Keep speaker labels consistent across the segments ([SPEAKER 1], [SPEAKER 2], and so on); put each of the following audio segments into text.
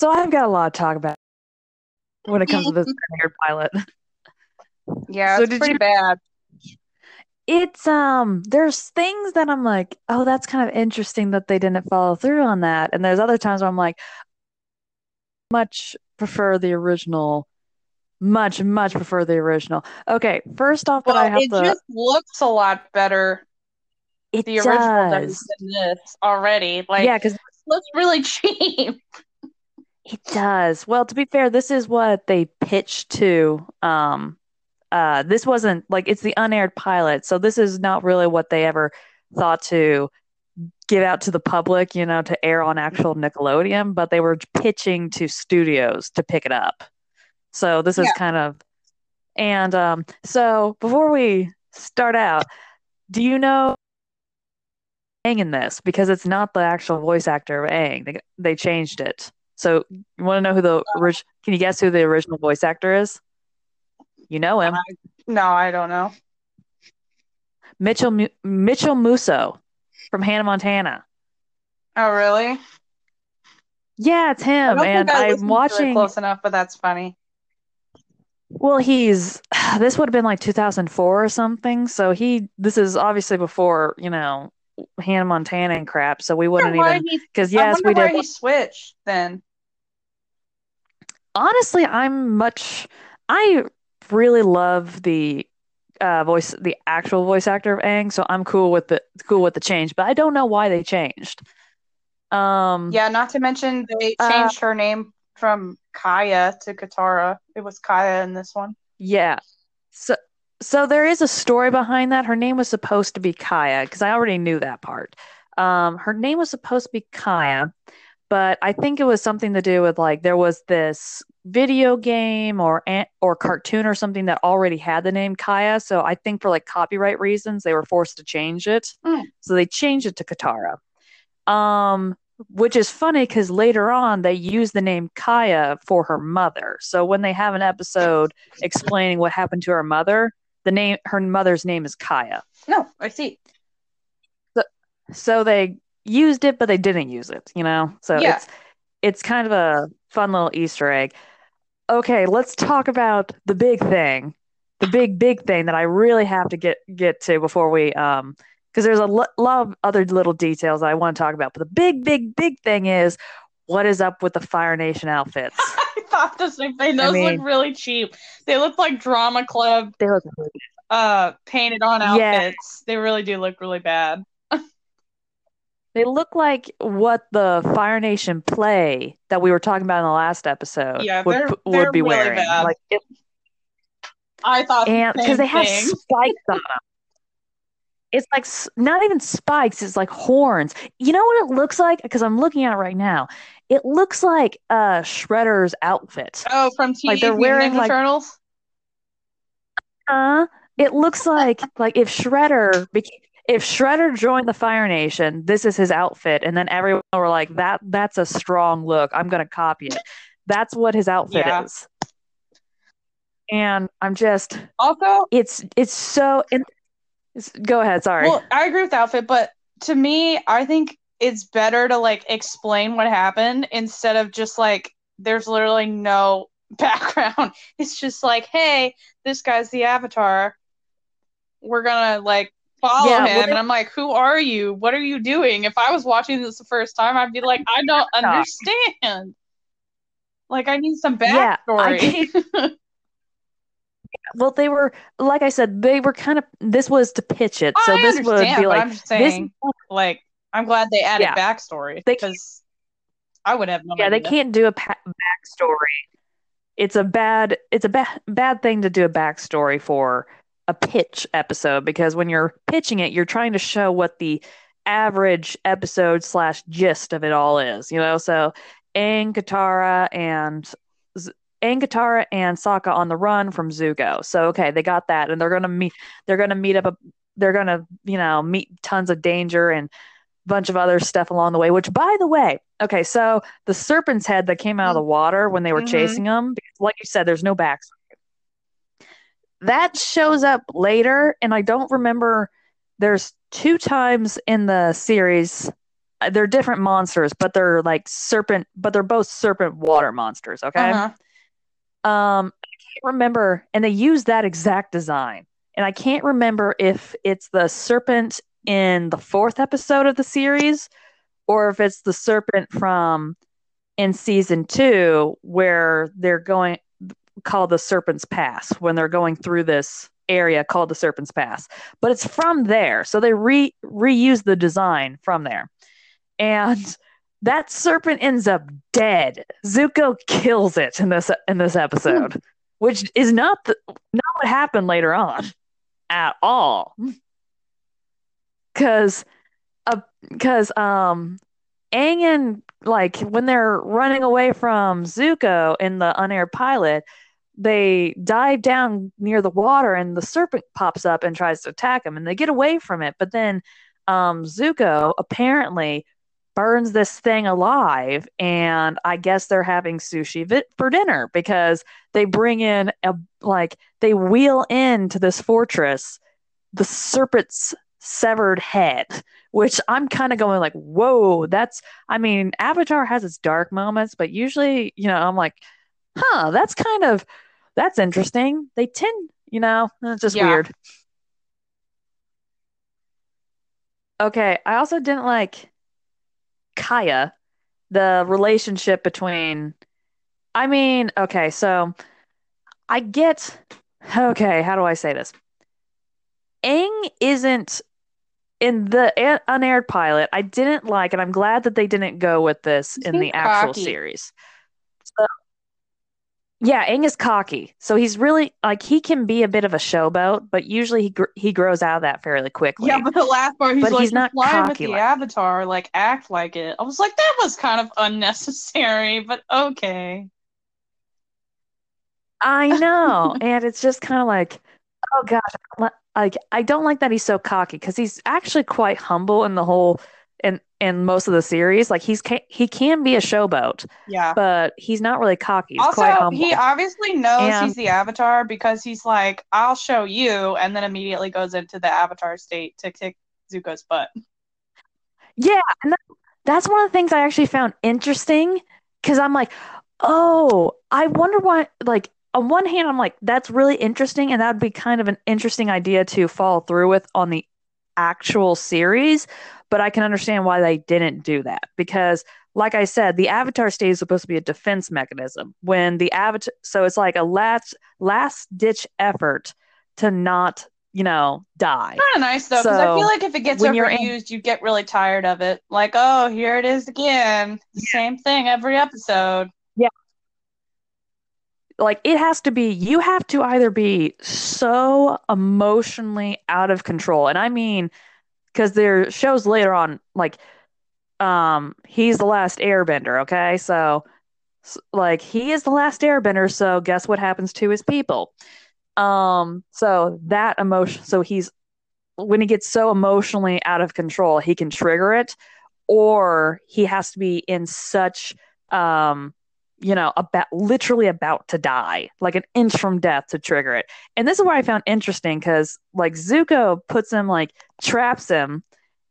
[SPEAKER 1] So I've got a lot to talk about when it comes to this pilot.
[SPEAKER 2] Yeah,
[SPEAKER 1] So
[SPEAKER 2] it's pretty
[SPEAKER 1] you-
[SPEAKER 2] bad.
[SPEAKER 1] It's um there's things that I'm like, oh, that's kind of interesting that they didn't follow through on that. And there's other times where I'm like, much prefer the original. Much, much prefer the original. Okay, first off,
[SPEAKER 2] Well,
[SPEAKER 1] I have
[SPEAKER 2] it
[SPEAKER 1] to.
[SPEAKER 2] just looks a lot better.
[SPEAKER 1] it
[SPEAKER 2] The original does than this already. Like,
[SPEAKER 1] Yeah, because
[SPEAKER 2] it looks really cheap.
[SPEAKER 1] It does. Well, to be fair, this is what they pitched to. Um, uh, this wasn't like it's the unaired pilot, so this is not really what they ever thought to give out to the public, you know, to air on actual Nickelodeon, but they were pitching to studios to pick it up. So this is
[SPEAKER 2] Yeah.
[SPEAKER 1] kind of, and um, so before we start out, do you know Aang in this because it's not the actual voice actor of Aang. They they changed it. So you want to know who the uh, original? Can you guess who the original voice actor is? You know him,
[SPEAKER 2] No, I don't know.
[SPEAKER 1] Mitchell Mu- Mitchell Musso from Hannah Montana.
[SPEAKER 2] Oh, really?
[SPEAKER 1] Yeah, it's him,
[SPEAKER 2] don't
[SPEAKER 1] and
[SPEAKER 2] I
[SPEAKER 1] I'm
[SPEAKER 2] listened to it
[SPEAKER 1] watching.
[SPEAKER 2] close enough, but that's funny.
[SPEAKER 1] Well, he's this would have been like 2004 or something. So he this is obviously before you know Hannah Montana and crap. So we wouldn't even because
[SPEAKER 2] I
[SPEAKER 1] yes, we
[SPEAKER 2] why
[SPEAKER 1] did.
[SPEAKER 2] he switched then.
[SPEAKER 1] Honestly, I'm much. I really love the uh, voice, the actual voice actor of Aang, so I'm cool with the cool with the change. But I don't know why they changed. Um,
[SPEAKER 2] Yeah, not to mention they
[SPEAKER 1] Uh,
[SPEAKER 2] changed her name from Kya to Katara. It was Kya in this one.
[SPEAKER 1] yeah. So, so there is a story behind that. Her name was supposed to be Kya because I already knew that part. Um, her name was supposed to be Kya, but I think it was something to do with like there was this video game or or cartoon or something that already had the name Kya. So I think for like copyright reasons, they were forced to change it.
[SPEAKER 2] Mm.
[SPEAKER 1] So they changed it to Katara. Um, which is funny because later on they use the name Kya for her mother. So when they have an episode explaining what happened to her mother, the name her mother's name is Kya.
[SPEAKER 2] No, I see.
[SPEAKER 1] So they used it, but they didn't use it, you know? So
[SPEAKER 2] Yeah.
[SPEAKER 1] it's it's kind of a fun little Easter egg. Okay, let's talk about the big thing. The big, big thing that I really have to get get to before we um because there's a lo- lot of other little details I want to talk about. But the big, big, big thing is what is up with the Fire Nation outfits?
[SPEAKER 2] I thought the same thing.
[SPEAKER 1] I
[SPEAKER 2] Those
[SPEAKER 1] mean-
[SPEAKER 2] look really cheap. They look like drama club
[SPEAKER 1] they look really
[SPEAKER 2] uh painted on
[SPEAKER 1] Yeah.
[SPEAKER 2] outfits. They really do look really bad.
[SPEAKER 1] They look like what the Fire Nation play that we were talking about in the last episode
[SPEAKER 2] Yeah,
[SPEAKER 1] would
[SPEAKER 2] they're- they're
[SPEAKER 1] would be
[SPEAKER 2] really
[SPEAKER 1] wearing.
[SPEAKER 2] bad.
[SPEAKER 1] Like it,
[SPEAKER 2] I thought the
[SPEAKER 1] because they have
[SPEAKER 2] thing.
[SPEAKER 1] spikes on them. It's like not even spikes; it's like horns. You know what it looks like? Because I'm looking at it right now. It looks like uh Shredder's outfit.
[SPEAKER 2] Oh, from Teenage
[SPEAKER 1] Like they're wearing,
[SPEAKER 2] Ninja
[SPEAKER 1] like-
[SPEAKER 2] Turtles?
[SPEAKER 1] Uh, it looks like like if Shredder beca- if Shredder joined the Fire Nation, this is his outfit, and then everyone were like, "That that's a strong look. I'm gonna copy it." That's what his outfit
[SPEAKER 2] Yeah.
[SPEAKER 1] is. And I'm just,
[SPEAKER 2] Also,
[SPEAKER 1] it's it's so. And, it's- go ahead. Sorry.
[SPEAKER 2] well, I agree with the outfit, but to me, I think it's better to like explain what happened instead of just like there's literally no background. It's just like, hey, this guy's the avatar. We're gonna like follow
[SPEAKER 1] Yeah,
[SPEAKER 2] him. and I'm like, who are you? What are you doing? If I was watching this the first time, I'd be like, I don't understand. Like, I need some
[SPEAKER 1] Yeah,
[SPEAKER 2] backstory.
[SPEAKER 1] well, they were like I said, they were kind of. This was to pitch it, so
[SPEAKER 2] I
[SPEAKER 1] this would be like
[SPEAKER 2] I'm just
[SPEAKER 1] this.
[SPEAKER 2] saying, like, I'm glad they added
[SPEAKER 1] Yeah.
[SPEAKER 2] backstory because I would have no
[SPEAKER 1] Yeah, they can't do a pa- backstory. It's a bad it's a ba- bad thing to do a backstory for a pitch episode because when you're pitching it, you're trying to show what the average episode slash gist of it all is, you know. So, Aang, Katara, and Aang, Katara, and Sokka on the run from Zuko. So, okay, they got that, and they're gonna meet. They're gonna meet up. A, they're gonna, you know, meet tons of danger and bunch of other stuff along the way. Which, by the way, okay, so the serpent's head that came out of the water when they were
[SPEAKER 2] Mhm.
[SPEAKER 1] chasing them, because like you said, there's no backstory. That shows up later, and I don't remember. There's two times in the series they're different monsters, but they're like serpent, but they're both serpent water monsters. Okay.
[SPEAKER 2] Uh-huh.
[SPEAKER 1] Um, I can't remember, and they use that exact design, and I can't remember if it's the serpent in the fourth episode of the series, or if it's the serpent from in season two where they're going called the Serpent's Pass when they're going through this area called the Serpent's Pass. But it's from there, so they re reuse the design from there, and that serpent ends up dead. Zuko kills it in this in this episode, which is not the, not what happened later on at all. Cuz uh, cuz um And like when they're running away from Zuko in the unaired pilot, they dive down near the water and the serpent pops up and tries to attack them and they get away from it. But then um, Zuko apparently burns this thing alive and i guess they're having sushi for dinner because they bring in a like they wheel into this fortress the serpent's severed head which i'm kind of going like whoa that's i mean avatar has its dark moments but usually you know i'm like huh that's kind of that's interesting they tend you know it's just yeah. weird okay i also didn't like kya the relationship between I mean, okay, so I get okay, how do I say this? Aang isn't in the unaired pilot. I didn't like, and I'm glad that they didn't go with this in the actual series. So yeah, Aang is cocky, so he's really like he can be a bit of a showboat, but usually he gr- he grows out of that fairly quickly.
[SPEAKER 2] Yeah, but the last part he's but like, he's not flying with the like Avatar, like act like it. I was like, that was kind of unnecessary, but okay.
[SPEAKER 1] I know, and it's just kind of like, oh gosh, like I don't like that he's so cocky because he's actually quite humble in the whole in in most of the series. Like he's he can be a showboat,
[SPEAKER 2] yeah,
[SPEAKER 1] but he's not really cocky. He's also,
[SPEAKER 2] he obviously knows and, he's the Avatar because he's like, "I'll show you," and then immediately goes into the Avatar state to kick Zuko's butt.
[SPEAKER 1] Yeah, and that, that's one of the things I actually found interesting because I'm like, oh, I wonder why. Like on one hand, I'm like, that's really interesting, and that would be kind of an interesting idea to follow through with on the actual series but I can understand why they didn't do that because like I said, the avatar state is supposed to be a defense mechanism. When the avatar, so it's like a last last ditch effort to not, you know, die.
[SPEAKER 2] Kind of nice though, because so, I feel like if it gets overused, in, you get really tired of it. Like, oh, here it is again, yeah. same thing every episode.
[SPEAKER 1] Like it has to be. You have to either be so emotionally out of control, and I mean because there shows later on like um he's the last airbender okay so like he is the last airbender so guess what happens to his people um so that emotion so he's when he gets so emotionally out of control he can trigger it or he has to be in such um you know, about literally about to die, like an inch from death to trigger it. And this is where I found interesting because like Zuko puts him like traps him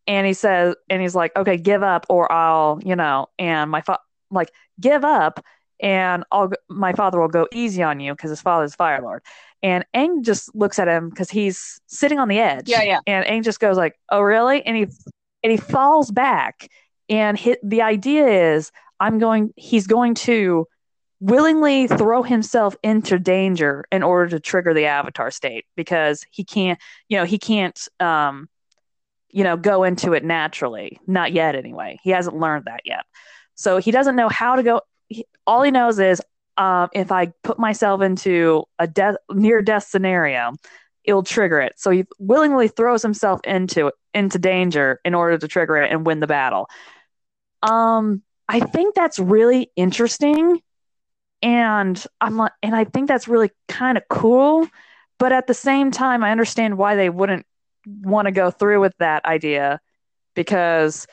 [SPEAKER 1] and he says and he's like, okay, give up or I'll, you know, and my fa- like give up and I'll my father will go easy on you because his father's Fire Lord. And Aang just looks at him because he's sitting on the edge.
[SPEAKER 2] Yeah, yeah.
[SPEAKER 1] And Aang just goes like, "Oh, really?" And he and he falls back. And hit, the idea is I'm going he's going to willingly throw himself into danger in order to trigger the avatar state because he can't you know he can't um you know go into it naturally. Not yet anyway. He hasn't learned that yet. So he doesn't know how to go. He, all he knows is um, if i put myself into a death near death scenario it'll trigger it. So he willingly throws himself into into danger in order to trigger it and win the battle. Um I think that's really interesting. And I'm like, and I think that's really kind of cool. But at the same time, I understand why they wouldn't want to go through with that idea because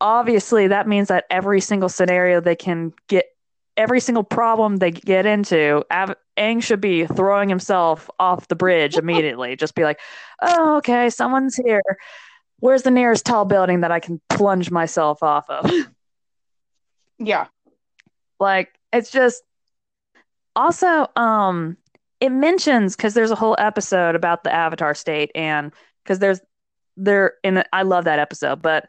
[SPEAKER 1] obviously that means that every single scenario they can get every single problem they get into, Av- Aang should be throwing himself off the bridge immediately. Just be like, "Oh, okay, someone's here." where's the nearest tall building that I can plunge myself off of?
[SPEAKER 2] Yeah.
[SPEAKER 1] like it's just also um it mentions because there's a whole episode about the avatar state and because there's there and i love that episode but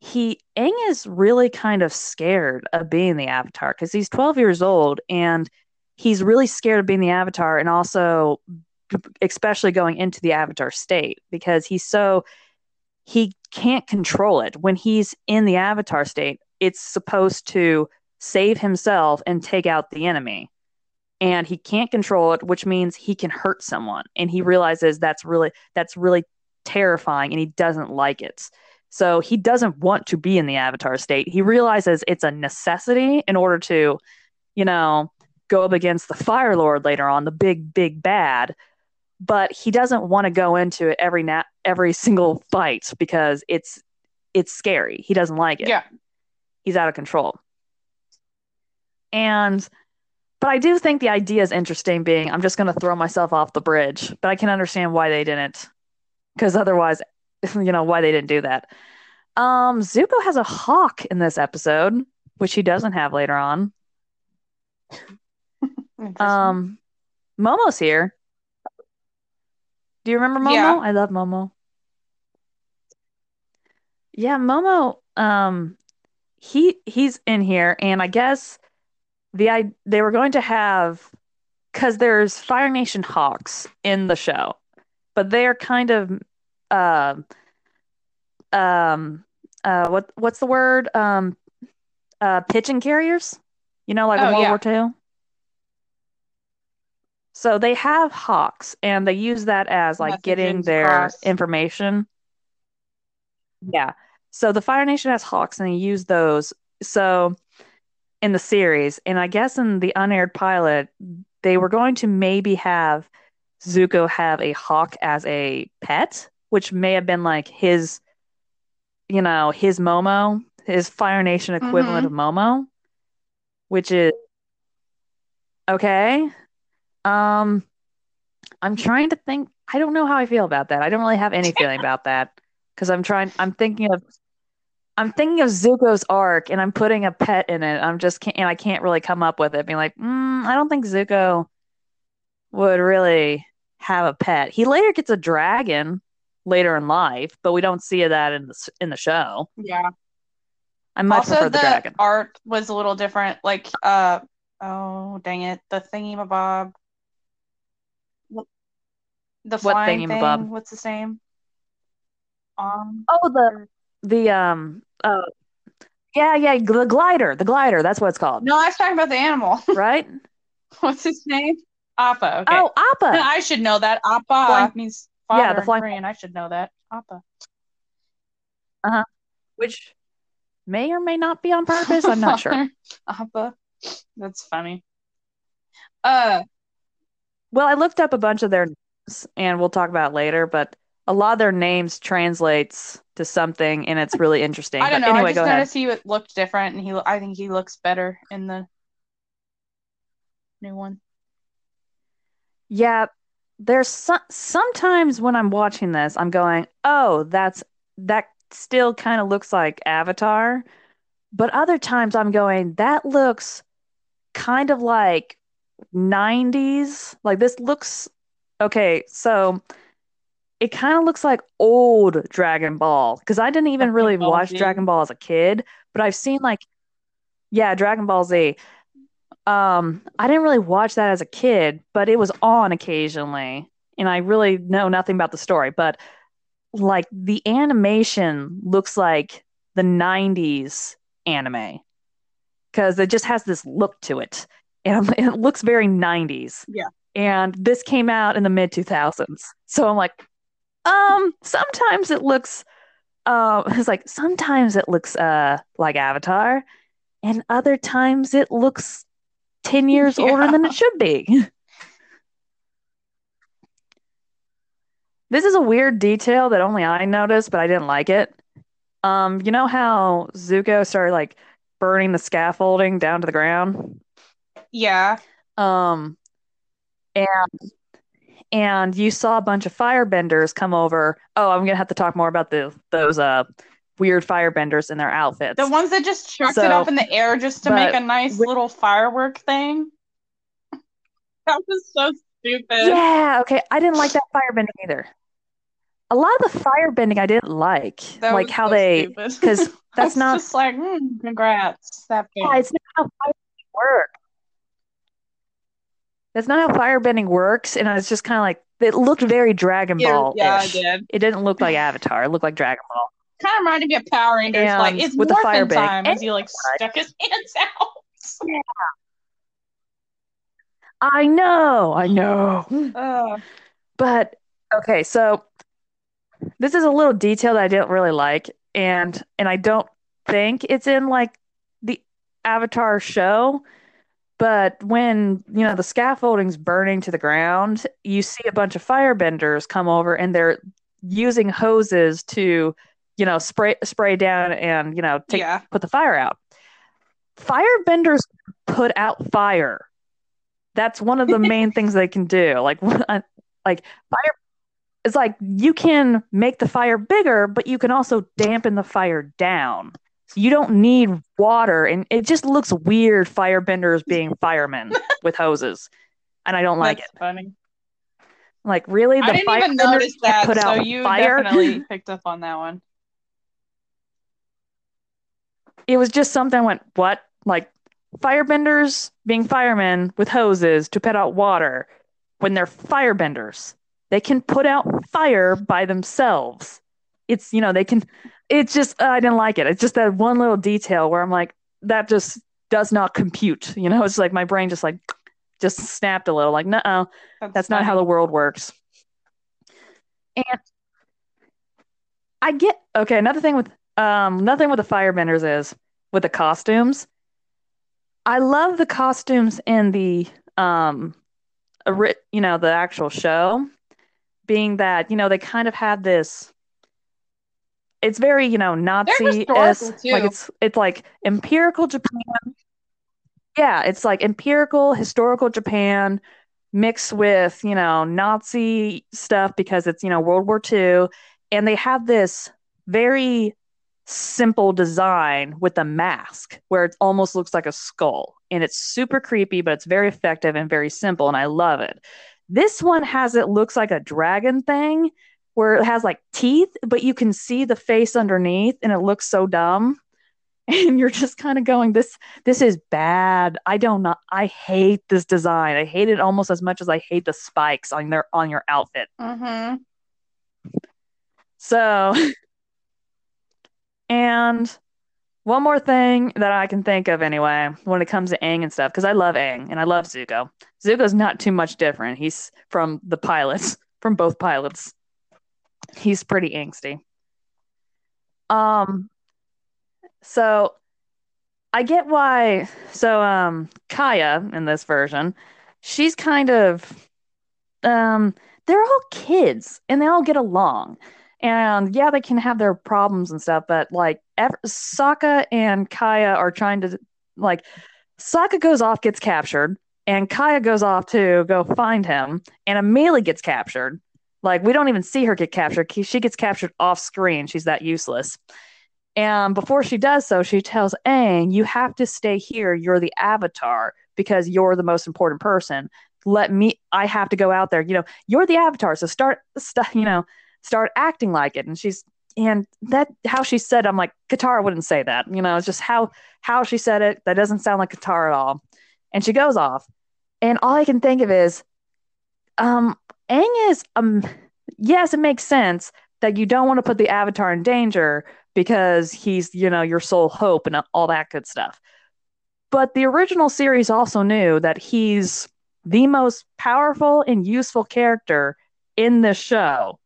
[SPEAKER 1] he Aang is really kind of scared of being the avatar because he's 12 years old and he's really scared of being the avatar and also especially going into the avatar state because he's so he can't control it when he's in the avatar state it's supposed to save himself and take out the enemy. And he can't control it which means he can hurt someone. And he realizes that's really that's really terrifying and he doesn't like it. So he doesn't want to be in the avatar state. He realizes it's a necessity in order to you know go up against the fire lord later on the big big bad. But he doesn't want to go into it every na- every single fight because it's it's scary. He doesn't like it.
[SPEAKER 2] Yeah.
[SPEAKER 1] He's out of control and but I do think the idea is interesting being I'm just going to throw myself off the bridge, but I can understand why they didn't cuz otherwise you know why they didn't do that. Um Zuko has a hawk in this episode, which he doesn't have later on. Um Momo's here. Do you remember Momo?
[SPEAKER 2] Yeah.
[SPEAKER 1] I love Momo. Yeah, Momo um he he's in here and I guess the I they were going to have cuz there's Fire Nation Hawks in the show. But they're kind of um um uh what what's the word? Um uh pigeon carriers? You know like in
[SPEAKER 2] Oh,
[SPEAKER 1] World
[SPEAKER 2] yeah.
[SPEAKER 1] War II? So they have hawks and they use that as like getting their information. Yeah. So the Fire Nation has hawks and they use those. So in the series, and I guess in the unaired pilot, they were going to maybe have Zuko have a hawk as a pet, which may have been like his, you know, his Momo, his Fire Nation equivalent of Momo, which is okay. Um, I'm trying to think. I don't know how I feel about that. I don't really have any feeling about that because I'm trying. I'm thinking of. I'm thinking of Zuko's arc, and I'm putting a pet in it. I'm just can't, and I can't really come up with it. Being like, mm, I don't think Zuko would really have a pet. He later gets a dragon later in life, but we don't see that in the in the show.
[SPEAKER 2] Yeah.
[SPEAKER 1] I much
[SPEAKER 2] also,
[SPEAKER 1] prefer
[SPEAKER 2] the,
[SPEAKER 1] the dragon.
[SPEAKER 2] art was a little different. Like, uh, oh dang it, the thingy mabob. The
[SPEAKER 1] What
[SPEAKER 2] flying
[SPEAKER 1] thingy-mabob?
[SPEAKER 2] thing. What's his name? Um.
[SPEAKER 1] Oh, the the um uh yeah yeah the glider the glider that's what it's called
[SPEAKER 2] No, I was talking about the animal.
[SPEAKER 1] right
[SPEAKER 2] What's his name? Appa. Okay.
[SPEAKER 1] oh Appa
[SPEAKER 2] I should know that. Appa
[SPEAKER 1] Flying-
[SPEAKER 2] means
[SPEAKER 1] Yeah, the flying-
[SPEAKER 2] Korean. I should know that. Appa. Uh huh.
[SPEAKER 1] Which may or may not be on purpose I'm not sure
[SPEAKER 2] Appa. That's funny. Uh,
[SPEAKER 1] well I looked up a bunch of their names and we'll talk about later but a lot of their names translates to something and it's really interesting
[SPEAKER 2] I don't
[SPEAKER 1] But
[SPEAKER 2] know.
[SPEAKER 1] anyway
[SPEAKER 2] I just
[SPEAKER 1] ahead
[SPEAKER 2] noticed he looked different, and he. I think he looks better in the new one.
[SPEAKER 1] yeah there's some sometimes when I'm watching this I'm going oh that's that still kind of looks like Avatar but other times I'm going that looks kind of like 90s like this looks okay so it kind of looks like old Dragon Ball because I didn't even
[SPEAKER 2] Dragon
[SPEAKER 1] really
[SPEAKER 2] Ball
[SPEAKER 1] watch
[SPEAKER 2] Z.
[SPEAKER 1] Dragon Ball as a kid but I've seen like yeah Dragon Ball Z um I didn't really watch that as a kid but it was on occasionally and I really know nothing about the story but like the animation looks like the 90s anime because it just has this look to it and it looks very 90s
[SPEAKER 2] Yeah.
[SPEAKER 1] and this came out in the mid 2000s so i'm like um sometimes it looks uh it's like sometimes it looks uh like avatar and other times it looks 10 years older than it should be. This is a weird detail that only i noticed but i didn't like it. Um you know how zuko started like burning the scaffolding down to the ground?
[SPEAKER 2] Yeah.
[SPEAKER 1] um, and and you saw a bunch of firebenders come over. Oh, I'm gonna have to talk more about the those uh weird firebenders in their outfits.
[SPEAKER 2] The ones that just chucked
[SPEAKER 1] So,
[SPEAKER 2] it up in the air just to make a nice
[SPEAKER 1] with-
[SPEAKER 2] little firework thing. That was so stupid.
[SPEAKER 1] Yeah, okay. I didn't like that firebending either. A lot of the firebending I didn't like,
[SPEAKER 2] That
[SPEAKER 1] like how
[SPEAKER 2] so
[SPEAKER 1] they, because that's not,
[SPEAKER 2] just like, mm, congrats. That
[SPEAKER 1] yeah, it's not how firebending works. That's not how firebending works, and it's just kind of like it looked very Dragon Ball.
[SPEAKER 2] yeah, I did.
[SPEAKER 1] It didn't look like Avatar. It looked like Dragon Ball.
[SPEAKER 2] Kind of reminded me of Power Rangers. like it's
[SPEAKER 1] with the firebending.
[SPEAKER 2] time as he like stuck his hands out. Yeah.
[SPEAKER 1] I know, I know.
[SPEAKER 2] Ugh.
[SPEAKER 1] But okay, so this is a little detail that I didn't really like, and and I don't think it's in like the Avatar show. But when you know the scaffolding's burning to the ground, you see a bunch of firebenders come over, and they're using hoses to, you know, spray spray down and you know take
[SPEAKER 2] yeah.
[SPEAKER 1] put the fire out. Firebenders put out fire. That's one of the main things they can do. Like, uh, like fire. It's like you can make the fire bigger, but you can also dampen the fire down. You don't need water, and it just looks weird. Firebenders being firemen with hoses, and I don't like
[SPEAKER 2] That's
[SPEAKER 1] it.
[SPEAKER 2] funny.
[SPEAKER 1] Like, really, the
[SPEAKER 2] I didn't even
[SPEAKER 1] firebenders
[SPEAKER 2] notice that,
[SPEAKER 1] put
[SPEAKER 2] so
[SPEAKER 1] out
[SPEAKER 2] you
[SPEAKER 1] fire.
[SPEAKER 2] definitely picked up on that one.
[SPEAKER 1] it was just something I went, what? Like firebenders being firemen with hoses to put out water when they're firebenders. They can put out fire by themselves. It's, you know, they can, it's just, uh, I didn't like it. It's just that one little detail where I'm like, that just does not compute. You know, it's like my brain just like, just snapped a little, like, no, that's not how the world works. And I get okay. Another thing with um, another thing with the firebenders is with the costumes. I love the costumes in the um, you know, the actual show, being that you know they kind of had this. It's very you know Nazi like it's it's like empirical Japan. Yeah, it's like empirical historical Japan mixed with you know Nazi stuff because it's you know World War II, and they have this very simple design with a mask where it almost looks like a skull, and it's super creepy, but it's very effective and very simple, and I love it. This one has it looks like a dragon thing where it has like teeth, but you can see the face underneath, and it looks so dumb. And you're just kind of going, this this is bad. I don't know. I hate this design. I hate it almost as much as I hate the spikes on their on your outfit.
[SPEAKER 2] Mm-hmm.
[SPEAKER 1] So, and one more thing that I can think of anyway, when it comes to Aang and stuff, because I love Aang and I love Zuko. Zuko's not too much different. He's from the pilots, from both pilots. He's pretty angsty. Um, so I get why. So, um, Kya in this version, she's kind of, um, they're all kids and they all get along. And yeah, they can have their problems and stuff, but like ever, Sokka and Kya are trying to like Sokka goes off, gets captured, and Kya goes off to go find him, and Amelia gets captured. Like we don't even see her get captured. She gets captured off screen. She's that useless. And before she does so, she tells Aang, "You have to stay here. You're the Avatar because you're the most important person. Let me. I have to go out there. You know, you're the Avatar. So start, st- you know, start acting like it." And she's and that how she said, I'm like, Katara wouldn't say that. You know, it's just how how she said it. That doesn't sound like Katara at all. And she goes off, and all I can think of is, um, Aang is um, yes, it makes sense that you don't want to put the Avatar in danger because he's you know your sole hope and all that good stuff. But the original series also knew that he's the most powerful and useful character in this show.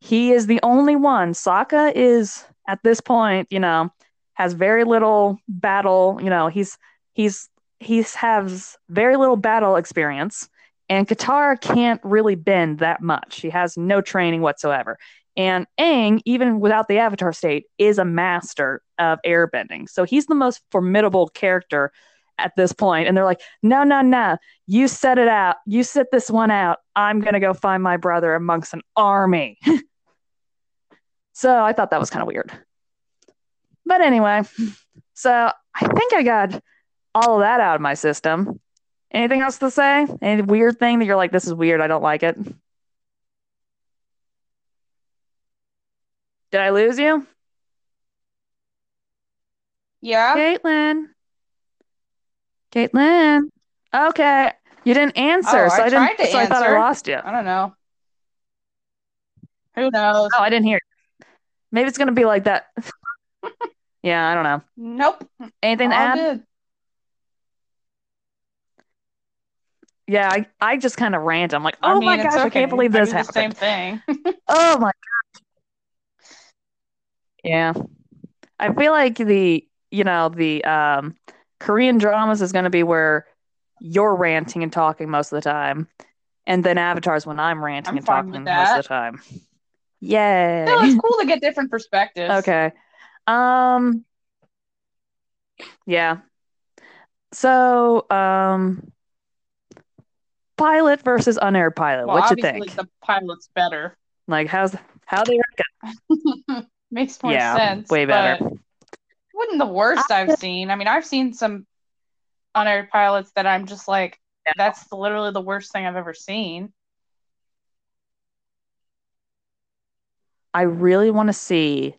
[SPEAKER 1] He is the only one. Sokka is at this point, you know, has very little battle. You know, he's he's he's has very little battle experience, and Katara can't really bend that much. She has no training whatsoever. And Aang, even without the Avatar state, is a master of airbending. So he's the most formidable character at this point. and they're like, "No, no, no! You set it out. You set this one out. I'm gonna go find my brother amongst an army." so I thought that was kind of weird. But anyway, so I think I got all of that out of my system. Anything else to say? Any weird thing that you're like, this is weird, I don't like it? Did I lose you?
[SPEAKER 2] Yeah.
[SPEAKER 1] Caitlin. Caitlin. Okay. You didn't answer,
[SPEAKER 2] Oh,
[SPEAKER 1] so
[SPEAKER 2] I
[SPEAKER 1] I, didn't
[SPEAKER 2] to
[SPEAKER 1] so I thought I lost you.
[SPEAKER 2] I don't know. Who knows?
[SPEAKER 1] Oh, I didn't hear. you. Maybe it's gonna be like that. yeah, I don't know.
[SPEAKER 2] Nope.
[SPEAKER 1] Anything to add?
[SPEAKER 2] good.
[SPEAKER 1] Yeah, I, I just kind of rant. I'm like,
[SPEAKER 2] I
[SPEAKER 1] oh
[SPEAKER 2] mean,
[SPEAKER 1] my gosh, I can't believe
[SPEAKER 2] I
[SPEAKER 1] this
[SPEAKER 2] do the same thing.
[SPEAKER 1] Oh my gosh. Yeah. I feel like the, you know, the um Korean dramas is going to be where you're ranting and talking most of the time. And then Avatar's when I'm ranting
[SPEAKER 2] I'm
[SPEAKER 1] and talking most of the time. Yay.
[SPEAKER 2] no, it's cool to get different perspectives.
[SPEAKER 1] Okay. Um yeah. So, um pilot versus unaired pilot.
[SPEAKER 2] Well,
[SPEAKER 1] what you
[SPEAKER 2] obviously
[SPEAKER 1] think?
[SPEAKER 2] the pilot's better.
[SPEAKER 1] Like how's how they
[SPEAKER 2] Makes more
[SPEAKER 1] Yeah,
[SPEAKER 2] sense.
[SPEAKER 1] way better.
[SPEAKER 2] Wasn't the worst I've seen. I mean, I've seen some unaired pilots that I'm just like,
[SPEAKER 1] Yeah.
[SPEAKER 2] that's literally the worst thing I've ever seen.
[SPEAKER 1] I really want to see.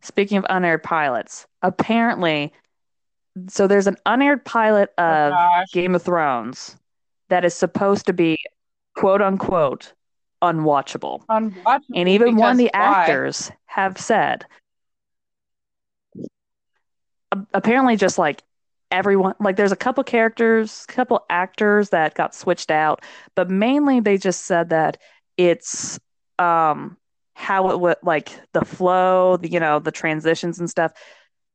[SPEAKER 1] Speaking of unaired pilots, apparently, so there's an unaired pilot
[SPEAKER 2] Oh
[SPEAKER 1] of
[SPEAKER 2] gosh.
[SPEAKER 1] Game of Thrones that is supposed to be quote unquote unwatchable.
[SPEAKER 2] Unwatchable
[SPEAKER 1] And even one of the
[SPEAKER 2] why?
[SPEAKER 1] actors have said apparently just like everyone like there's a couple characters, couple actors that got switched out, but mainly they just said that it's um how it would like the flow, the, you know, the transitions and stuff.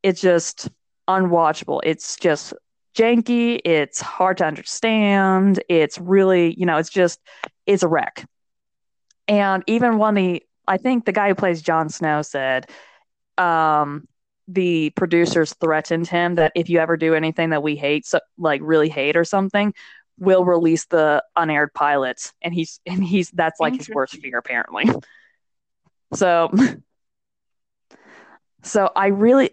[SPEAKER 1] It's just unwatchable. It's just janky, it's hard to understand. It's really, you know, it's just it's a wreck. And even one of the I think the guy who plays Jon Snow said um the producers threatened him that if you ever do anything that we hate so like really hate or something we'll release the unaired pilots and he's and he's that's like his worst fear apparently so so i really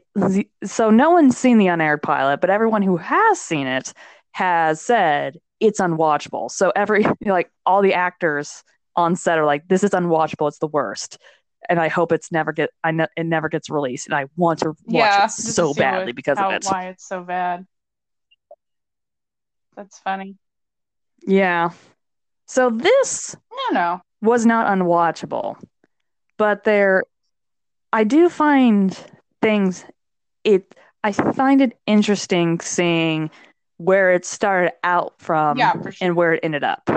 [SPEAKER 1] so no one's seen the unaired pilot but everyone who has seen it has said it's unwatchable so every like all the actors on set are like this is unwatchable it's the worst and I hope it's never get I ne- it never gets released, and I want to watch
[SPEAKER 2] Yeah,
[SPEAKER 1] it so badly
[SPEAKER 2] what-
[SPEAKER 1] because
[SPEAKER 2] how,
[SPEAKER 1] of it.
[SPEAKER 2] why it's so bad. That's funny.
[SPEAKER 1] Yeah. So this
[SPEAKER 2] No, no.
[SPEAKER 1] was not unwatchable, but there, I do find things. It I find it interesting seeing where it started out from
[SPEAKER 2] yeah, sure.
[SPEAKER 1] and where it ended up.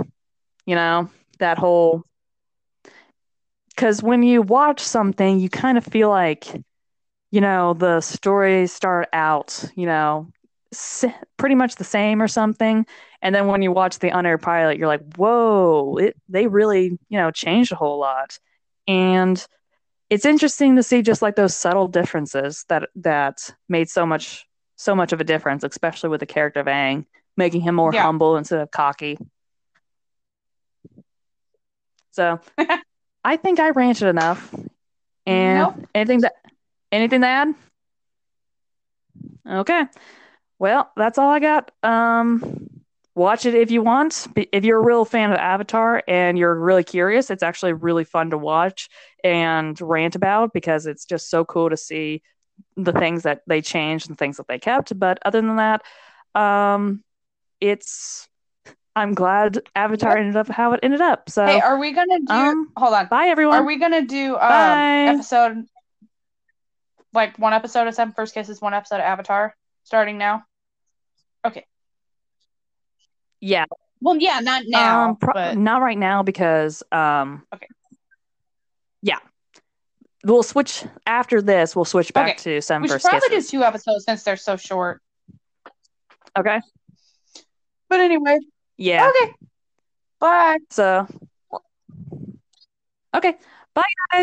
[SPEAKER 1] You know that whole because when you watch something, you kind of feel like, you know, the stories start out, you know, s- pretty much the same or something, and then when you watch the unaired pilot, you're like, whoa, it they really, you know, changed a whole lot, and it's interesting to see just like those subtle differences that that made so much so much of a difference, especially with the character of Aang, making him more
[SPEAKER 2] Yeah.
[SPEAKER 1] humble instead of cocky. So I think I ranted enough. And
[SPEAKER 2] Nope.
[SPEAKER 1] anything that anything to add? Okay. Well, that's all I got. Um watch it if you want. If you're a real fan of Avatar and you're really curious, it's actually really fun to watch and rant about because it's just so cool to see the things that they changed and things that they kept. But other than that, um it's I'm glad Avatar ended up how it ended up. So
[SPEAKER 2] Hey, are we gonna do?
[SPEAKER 1] um,
[SPEAKER 2] hold on.
[SPEAKER 1] bye everyone.
[SPEAKER 2] Are we gonna do um episode like one episode of Seven First Kisses, one episode of Avatar, starting now?
[SPEAKER 1] Yeah.
[SPEAKER 2] Well, yeah, not now,
[SPEAKER 1] um, pro-
[SPEAKER 2] but
[SPEAKER 1] not right now because um.
[SPEAKER 2] Okay.
[SPEAKER 1] Yeah. We'll switch after this. We'll switch back to Seven
[SPEAKER 2] we should
[SPEAKER 1] First
[SPEAKER 2] probably
[SPEAKER 1] Kisses.
[SPEAKER 2] do two episodes since they're so short.
[SPEAKER 1] Okay.
[SPEAKER 2] But anyway,
[SPEAKER 1] Yeah.
[SPEAKER 2] okay. Bye.
[SPEAKER 1] So. Okay. Bye, guys.